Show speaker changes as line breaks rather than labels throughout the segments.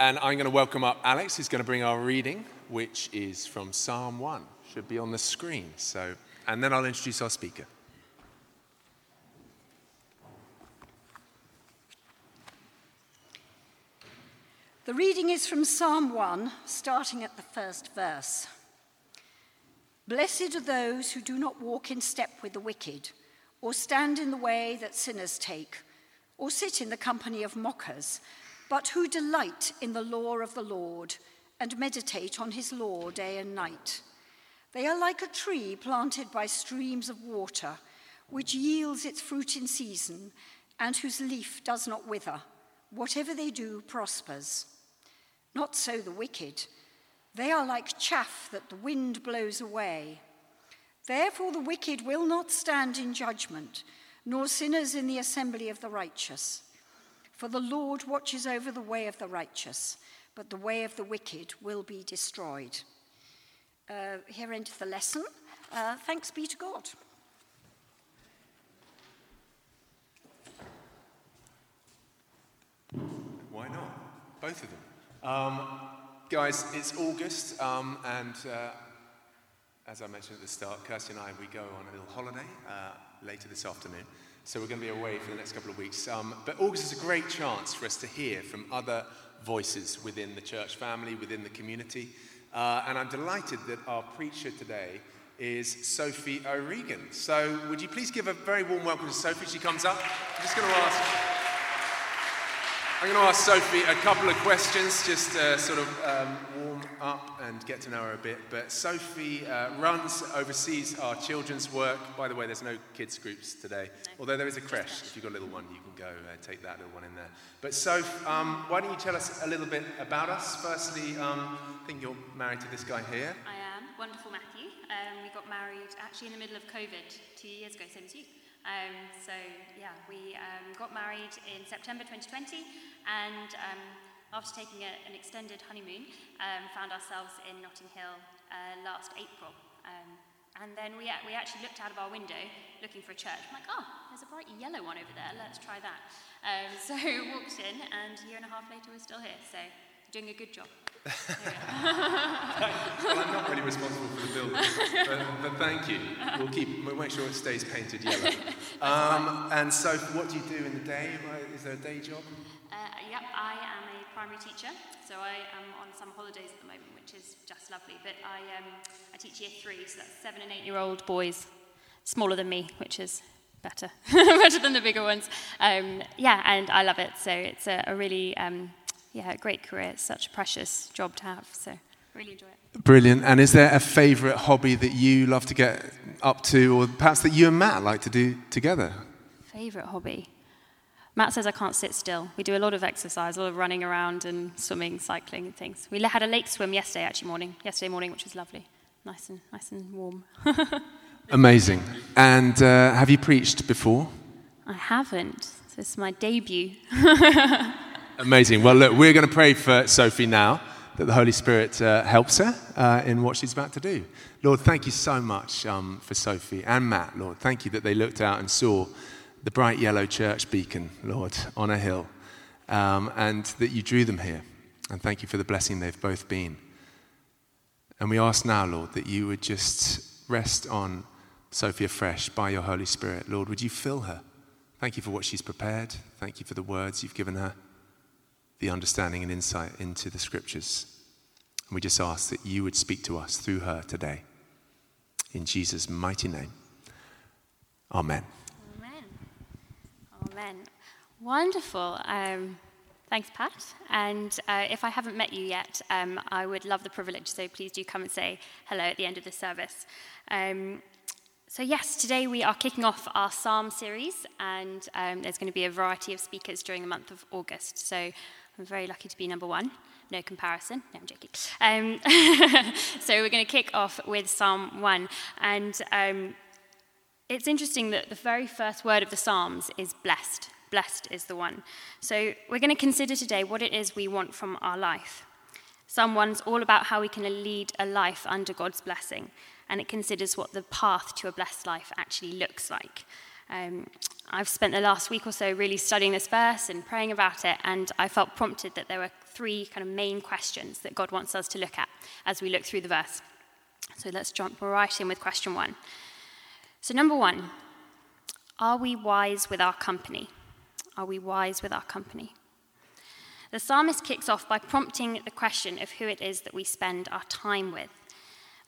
and I'm going to welcome up Alex, who's going to bring our reading, which is from Psalm 1. Should be on the screen. So, and then I'll introduce our speaker.
The reading is from Psalm 1, starting at the first verse. Blessed are those who do not walk in step with the wicked, or stand in the way that sinners take, or sit in the company of mockers but who delight in the law of the Lord and meditate on his law day and night. They are like a tree planted by streams of water, which yields its fruit in season and whose leaf does not wither. Whatever they do prospers. Not so the wicked. They are like chaff that the wind blows away. Therefore, the wicked will not stand in judgment, nor sinners in the assembly of the righteous. For the Lord watches over the way of the righteous, but the way of the wicked will be destroyed. Uh, here endeth the lesson. Uh, thanks be to God.
Why not? Both of them. Um, guys, it's August, um, and uh, as I mentioned at the start, Kirsty and I, we go on a little holiday uh, later this afternoon. So we're going to be away for the next couple of weeks. Um, but August is a great chance for us to hear from other voices within the church family, within the community. Uh, and I'm delighted that our preacher today is Sophie O'Regan. So would you please give a very warm welcome to Sophie? She comes up. I'm just going to ask. I'm going to ask Sophie a couple of questions just to sort of um, warm up and get to know her a bit. But Sophie uh, runs, oversees our children's work. By the way, there's no kids' groups today, no. although there is a creche. If you've got a little one, you can go uh, take that little one in there. But Soph, um, why don't you tell us a little bit about us? Firstly, um, I think you're married to this guy here.
I am. Wonderful Matthew. Um, we got married actually in the middle of COVID two years ago, same as you. Um, so, yeah, we um, got married in September 2020 and um, after taking a, an extended honeymoon, um, found ourselves in Notting Hill uh, last April. Um, and then we, we actually looked out of our window looking for a church. I'm like, oh, there's a bright yellow one over there. Let's try that. Um, so walked in, and a year and a half later, we're still here. So doing a good job.
well, I'm not really responsible for the building, but, but, thank you. We'll keep, we'll make sure it stays painted yellow. Um, and so, what do you do in the day? Is there a day job?
Uh, yep, I am a primary teacher, so I am on some holidays at the moment, which is just lovely. But I, um, I teach year three, so that's seven and eight year old boys, smaller than me, which is better, better than the bigger ones. Um, yeah, and I love it. So it's a, a really um, yeah, a great career. It's such a precious job to have. So really enjoy it.
Brilliant. And is there a favourite hobby that you love to get up to, or perhaps that you and Matt like to do together?
Favourite hobby? Matt says I can't sit still. We do a lot of exercise, a lot of running around and swimming, cycling, and things. We had a lake swim yesterday, actually morning, yesterday morning, which was lovely, nice and nice and warm.
Amazing. And uh, have you preached before?
I haven't. This is my debut.
Amazing. Well, look, we're going to pray for Sophie now that the Holy Spirit uh, helps her uh, in what she's about to do. Lord, thank you so much um, for Sophie and Matt, Lord. Thank you that they looked out and saw the bright yellow church beacon, Lord, on a hill, um, and that you drew them here. And thank you for the blessing they've both been. And we ask now, Lord, that you would just rest on Sophie afresh by your Holy Spirit. Lord, would you fill her? Thank you for what she's prepared. Thank you for the words you've given her the understanding and insight into the scriptures. And we just ask that you would speak to us through her today. In Jesus' mighty name. Amen.
Amen. Amen. Wonderful. Um, thanks, Pat. And uh, if I haven't met you yet, um, I would love the privilege, so please do come and say hello at the end of the service. Um, so, yes, today we are kicking off our Psalm series, and um, there's going to be a variety of speakers during the month of August. So, I'm very lucky to be number one. No comparison. No, I'm joking. Um, so we're going to kick off with Psalm 1. And um, it's interesting that the very first word of the Psalms is blessed. Blessed is the one. So we're going to consider today what it is we want from our life. Psalm 1's all about how we can lead a life under God's blessing, and it considers what the path to a blessed life actually looks like. Um, I've spent the last week or so really studying this verse and praying about it, and I felt prompted that there were three kind of main questions that God wants us to look at as we look through the verse. So let's jump right in with question one. So, number one, are we wise with our company? Are we wise with our company? The psalmist kicks off by prompting the question of who it is that we spend our time with.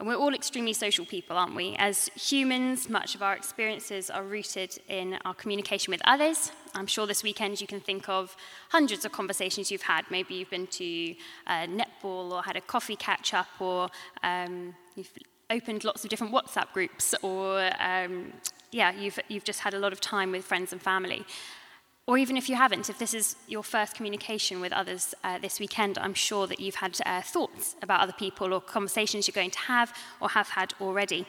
And we're all extremely social people, aren't we? As humans, much of our experiences are rooted in our communication with others. I'm sure this weekend you can think of hundreds of conversations you've had. Maybe you've been to uh, netball or had a coffee catch up, or um, you've opened lots of different WhatsApp groups, or um, yeah, you've, you've just had a lot of time with friends and family. Or even if you haven't, if this is your first communication with others uh, this weekend, I'm sure that you've had uh, thoughts about other people or conversations you're going to have or have had already.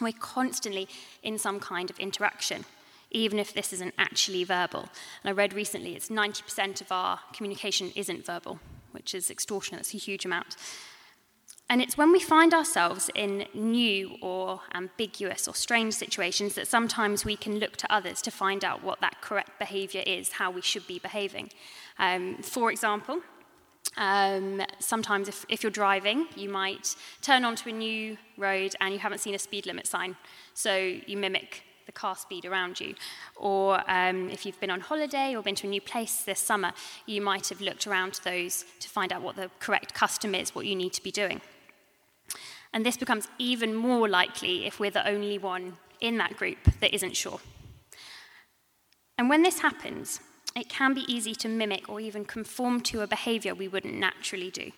We're constantly in some kind of interaction, even if this isn't actually verbal. And I read recently it's 90% of our communication isn't verbal, which is extortionate, it's a huge amount. And it's when we find ourselves in new or ambiguous or strange situations that sometimes we can look to others to find out what that correct behavior is, how we should be behaving. Um, for example, um, sometimes if, if, you're driving, you might turn onto a new road and you haven't seen a speed limit sign, so you mimic the car speed around you. Or um, if you've been on holiday or been to a new place this summer, you might have looked around those to find out what the correct custom is, what you need to be doing. And this becomes even more likely if we're the only one in that group that isn't sure. And when this happens, it can be easy to mimic or even conform to a behavior we wouldn't naturally do.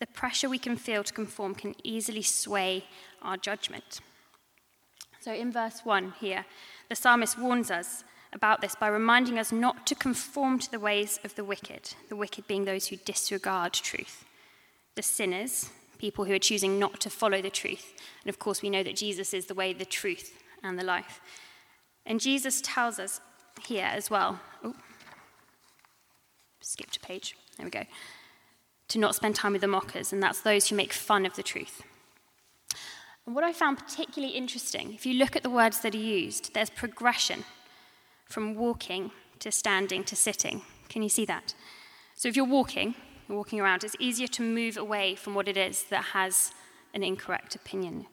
The pressure we can feel to conform can easily sway our judgment. So, in verse 1 here, the psalmist warns us about this by reminding us not to conform to the ways of the wicked, the wicked being those who disregard truth. The sinners, people who are choosing not to follow the truth. And of course, we know that Jesus is the way, the truth, and the life. And Jesus tells us here as well. Oh, skipped a page. There we go. To not spend time with the mockers, and that's those who make fun of the truth. And what I found particularly interesting, if you look at the words that are used, there's progression from walking to standing to sitting. Can you see that? So if you're walking, walking around, it's easier to move away from what it is that has an incorrect opinion.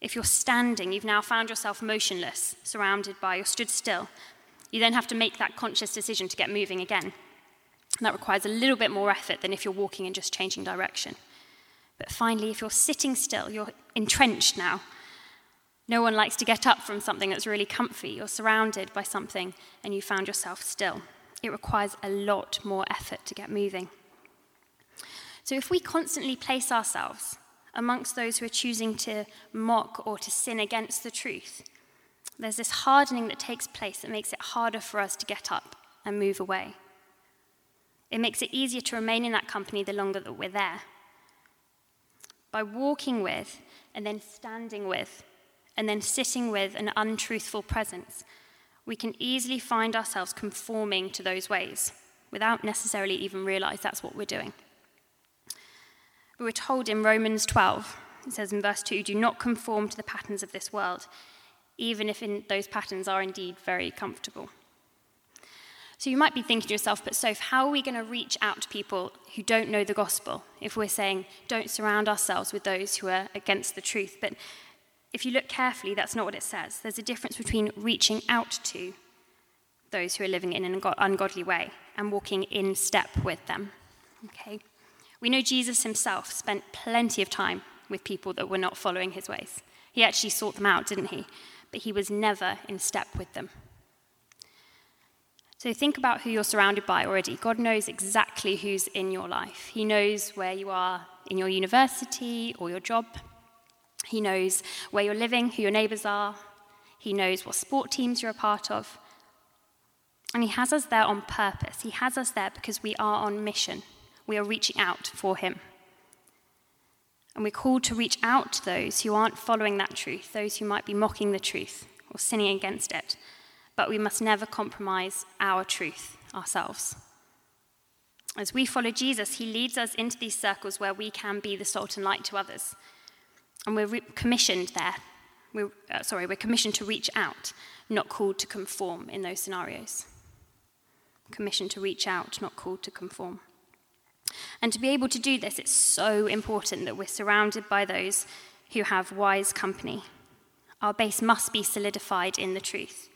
If you're standing, you've now found yourself motionless, surrounded by, or stood still. You then have to make that conscious decision to get moving again. And that requires a little bit more effort than if you're walking and just changing direction. But finally, if you're sitting still, you're entrenched now. No one likes to get up from something that's really comfy. You're surrounded by something and you found yourself still. It requires a lot more effort to get moving. So if we constantly place ourselves amongst those who are choosing to mock or to sin against the truth, there's this hardening that takes place that makes it harder for us to get up and move away. It makes it easier to remain in that company the longer that we're there. By walking with, and then standing with, and then sitting with an untruthful presence, we can easily find ourselves conforming to those ways without necessarily even realize that's what we're doing. We were told in Romans 12, it says in verse 2, do not conform to the patterns of this world, even if those patterns are indeed very comfortable. So you might be thinking to yourself, but Soph, how are we going to reach out to people who don't know the gospel if we're saying don't surround ourselves with those who are against the truth? But if you look carefully, that's not what it says. There's a difference between reaching out to those who are living in an ungodly way and walking in step with them. Okay? We know Jesus himself spent plenty of time with people that were not following his ways. He actually sought them out, didn't he? But he was never in step with them. So think about who you're surrounded by already. God knows exactly who's in your life. He knows where you are in your university or your job. He knows where you're living, who your neighbours are. He knows what sport teams you're a part of. And He has us there on purpose. He has us there because we are on mission we are reaching out for Him. And we're called to reach out to those who aren't following that truth, those who might be mocking the truth or sinning against it. But we must never compromise our truth ourselves. As we follow Jesus, he leads us into these circles where we can be the salt and light to others. And we're re- commissioned there. We're, uh, sorry, we're commissioned to reach out, not called to conform in those scenarios. Commissioned to reach out, not called to conform. And to be able to do this, it's so important that we're surrounded by those who have wise company. Our base must be solidified in the truth.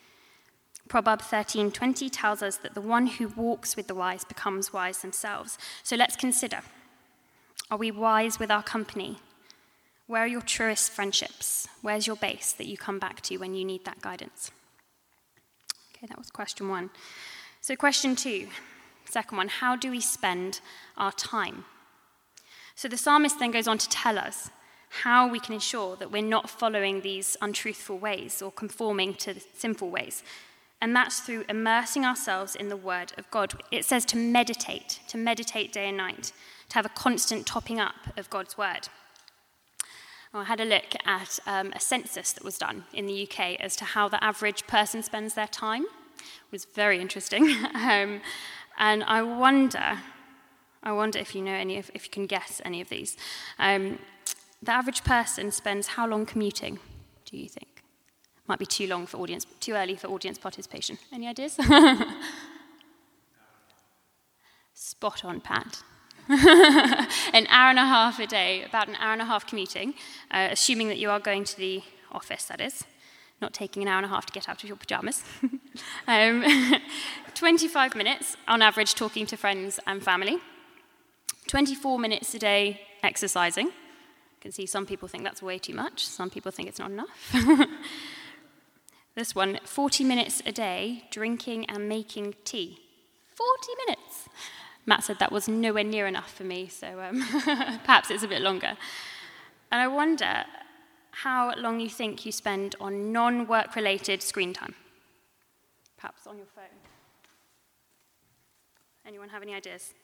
Proverb 13:20 tells us that the one who walks with the wise becomes wise themselves. So let's consider. Are we wise with our company? Where are your truest friendships? Where's your base that you come back to when you need that guidance? Okay, that was question 1. So question 2, second one, how do we spend our time? So the psalmist then goes on to tell us how we can ensure that we're not following these untruthful ways or conforming to sinful ways. And that's through immersing ourselves in the Word of God. It says to meditate, to meditate day and night, to have a constant topping up of God's Word. I had a look at um, a census that was done in the UK as to how the average person spends their time. It was very interesting. um, and I wonder, I wonder if you know any of, if you can guess any of these. Um, the average person spends how long commuting, do you think? Might be too long for audience, too early for audience participation. Any ideas? Spot on, Pat. an hour and a half a day, about an hour and a half commuting, uh, assuming that you are going to the office, that is, not taking an hour and a half to get out of your pajamas. um, 25 minutes on average talking to friends and family, 24 minutes a day exercising. You can see some people think that's way too much, some people think it's not enough. this one 40 minutes a day drinking and making tea. 40 minutes. Matt said that was nowhere near enough for me, so um, perhaps it's a bit longer. And I wonder how long you think you spend on non work related screen time. Perhaps on your phone. Anyone have any ideas?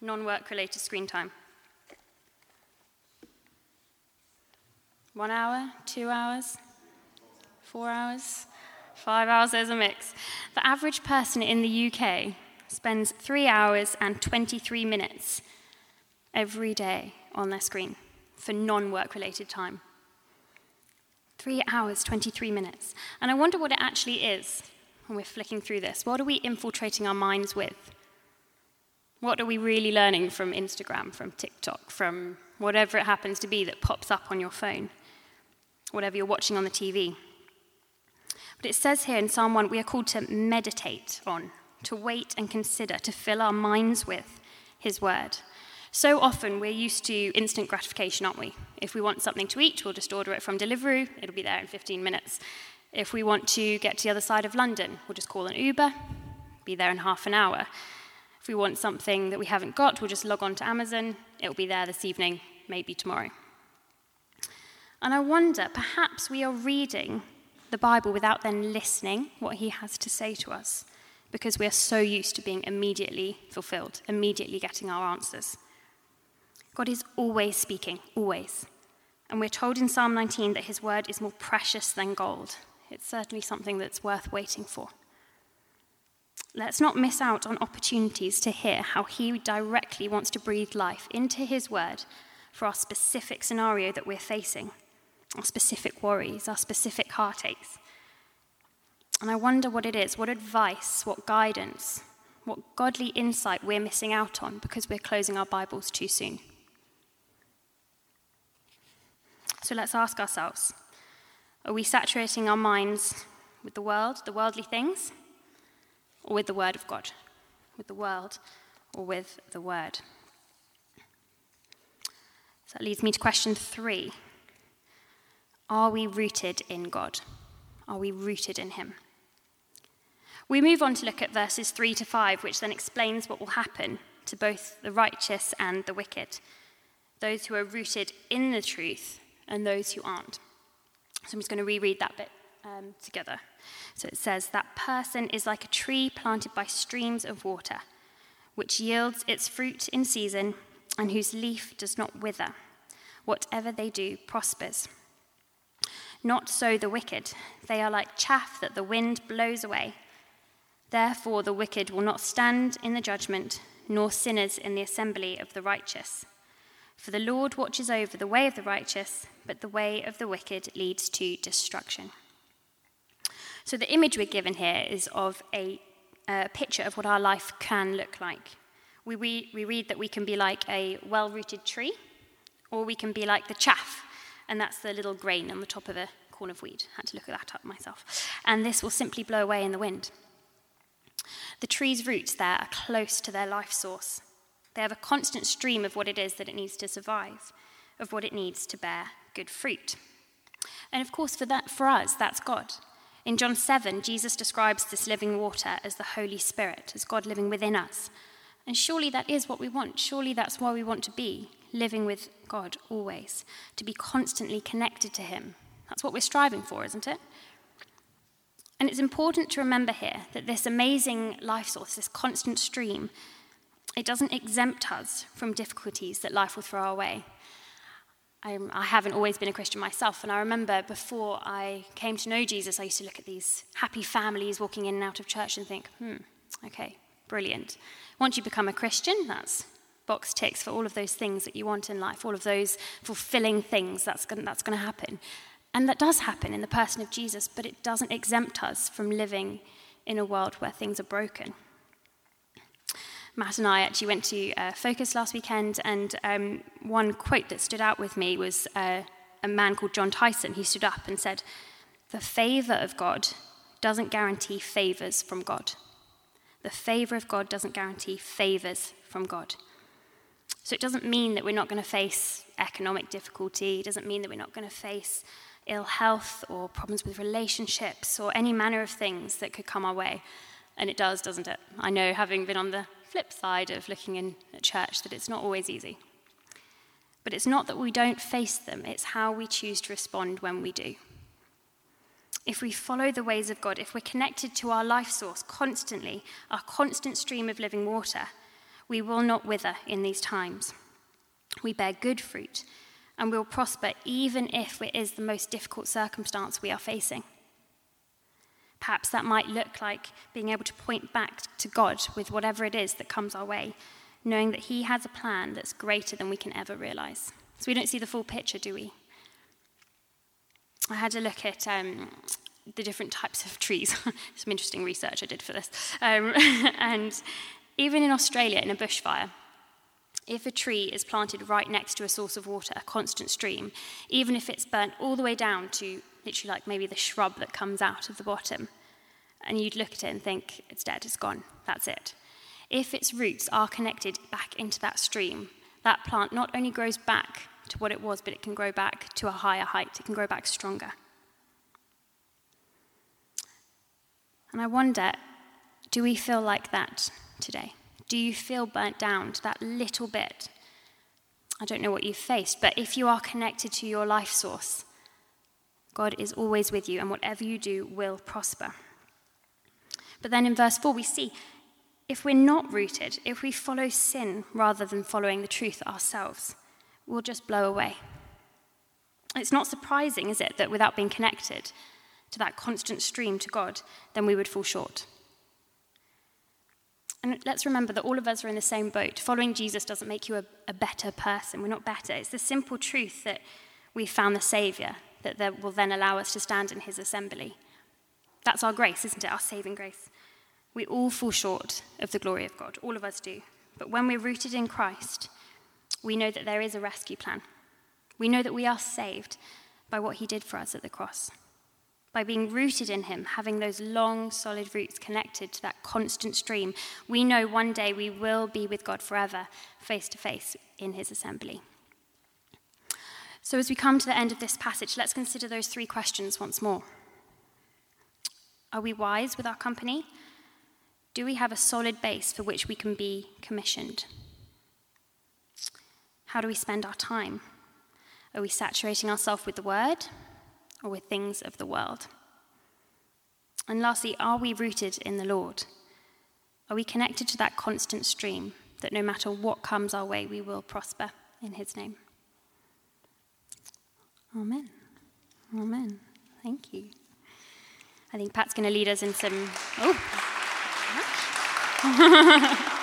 Non work related screen time. One hour, two hours, four hours, five hours, there's a mix. The average person in the UK spends three hours and 23 minutes every day on their screen for non work related time. Three hours, 23 minutes. And I wonder what it actually is when we're flicking through this. What are we infiltrating our minds with? What are we really learning from Instagram, from TikTok, from whatever it happens to be that pops up on your phone, whatever you're watching on the TV? But it says here in Psalm 1 we are called to meditate on to wait and consider, to fill our minds with His word. So often we're used to instant gratification, aren't we? If we want something to eat, we'll just order it from Deliveroo, it'll be there in 15 minutes. If we want to get to the other side of London, we'll just call an Uber, be there in half an hour. If we want something that we haven't got, we'll just log on to Amazon, it'll be there this evening, maybe tomorrow. And I wonder, perhaps we are reading the Bible without then listening what he has to say to us because we are so used to being immediately fulfilled, immediately getting our answers. God is always speaking, always. And we're told in Psalm 19 that his word is more precious than gold. It's certainly something that's worth waiting for. Let's not miss out on opportunities to hear how he directly wants to breathe life into his word for our specific scenario that we're facing, our specific worries, our specific heartaches. And I wonder what it is, what advice, what guidance, what godly insight we're missing out on because we're closing our Bibles too soon. So let's ask ourselves are we saturating our minds with the world, the worldly things, or with the Word of God? With the world or with the Word? So that leads me to question three Are we rooted in God? Are we rooted in Him? We move on to look at verses 3 to 5, which then explains what will happen to both the righteous and the wicked, those who are rooted in the truth and those who aren't. So I'm just going to reread that bit um, together. So it says, That person is like a tree planted by streams of water, which yields its fruit in season and whose leaf does not wither. Whatever they do prospers. Not so the wicked. They are like chaff that the wind blows away. Therefore, the wicked will not stand in the judgment, nor sinners in the assembly of the righteous. For the Lord watches over the way of the righteous, but the way of the wicked leads to destruction. So the image we're given here is of a, a picture of what our life can look like. We read, we read that we can be like a well rooted tree, or we can be like the chaff, and that's the little grain on the top of a corn of wheat. I had to look that up myself. And this will simply blow away in the wind. The tree's roots there are close to their life source. They have a constant stream of what it is that it needs to survive, of what it needs to bear good fruit. And of course, for, that, for us, that's God. In John 7, Jesus describes this living water as the Holy Spirit, as God living within us. And surely that is what we want. Surely that's why we want to be, living with God always, to be constantly connected to Him. That's what we're striving for, isn't it? And it's important to remember here that this amazing life source, this constant stream, it doesn't exempt us from difficulties that life will throw our way. I, I haven't always been a Christian myself, and I remember before I came to know Jesus, I used to look at these happy families walking in and out of church and think, hmm, okay, brilliant. Once you become a Christian, that's box ticks for all of those things that you want in life, all of those fulfilling things, that's going, that's going to happen. And that does happen in the person of Jesus, but it doesn't exempt us from living in a world where things are broken. Matt and I actually went to uh, Focus last weekend, and um, one quote that stood out with me was uh, a man called Jon Tyson. He stood up and said, The favor of God doesn't guarantee favors from God. The favor of God doesn't guarantee favors from God. So it doesn't mean that we're not going to face economic difficulty, it doesn't mean that we're not going to face ill health or problems with relationships or any manner of things that could come our way. And it does, doesn't it? I know, having been on the flip side of looking in at church, that it's not always easy. But it's not that we don't face them, it's how we choose to respond when we do. If we follow the ways of God, if we're connected to our life source constantly, our constant stream of living water, we will not wither in these times. We bear good fruit and we'll prosper even if it is the most difficult circumstance we are facing. Perhaps that might look like being able to point back to God with whatever it is that comes our way, knowing that He has a plan that's greater than we can ever realize. So we don't see the full picture, do we? I had a look at um, the different types of trees. Some interesting research I did for this. Um, and even in Australia, in a bushfire, if a tree is planted right next to a source of water, a constant stream, even if it's burnt all the way down to literally like maybe the shrub that comes out of the bottom, and you'd look at it and think, it's dead, it's gone, that's it. If its roots are connected back into that stream, that plant not only grows back to what it was, but it can grow back to a higher height, it can grow back stronger. And I wonder do we feel like that today? Do you feel burnt down to that little bit? I don't know what you've faced, but if you are connected to your life source, God is always with you, and whatever you do will prosper. But then in verse 4, we see if we're not rooted, if we follow sin rather than following the truth ourselves, we'll just blow away. It's not surprising, is it, that without being connected to that constant stream to God, then we would fall short. And let's remember that all of us are in the same boat. Following Jesus doesn't make you a, a better person. We're not better. It's the simple truth that we've found the Savior that, that will then allow us to stand in his assembly. That's our grace, isn't it? Our saving grace. We all fall short of the glory of God. All of us do. But when we're rooted in Christ, we know that there is a rescue plan. We know that we are saved by what he did for us at the cross by being rooted in Him, having those long, solid roots connected to that constant stream, we know one day we will be with God forever, face to face in His assembly. So, as we come to the end of this passage, let's consider those three questions once more. Are we wise with our company? Do we have a solid base for which we can be commissioned? How do we spend our time? Are we saturating ourselves with the word? or with things of the world? And lastly, are we rooted in the Lord? Are we connected to that constant stream that no matter what comes our way, we will prosper in his name? Amen. Amen. Thank you. I think Pat's going to lead us in some. Oh.